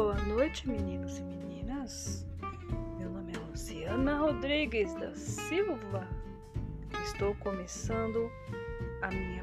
Boa noite, meninos e meninas. Meu nome é Luciana Rodrigues da Silva. Estou começando a minha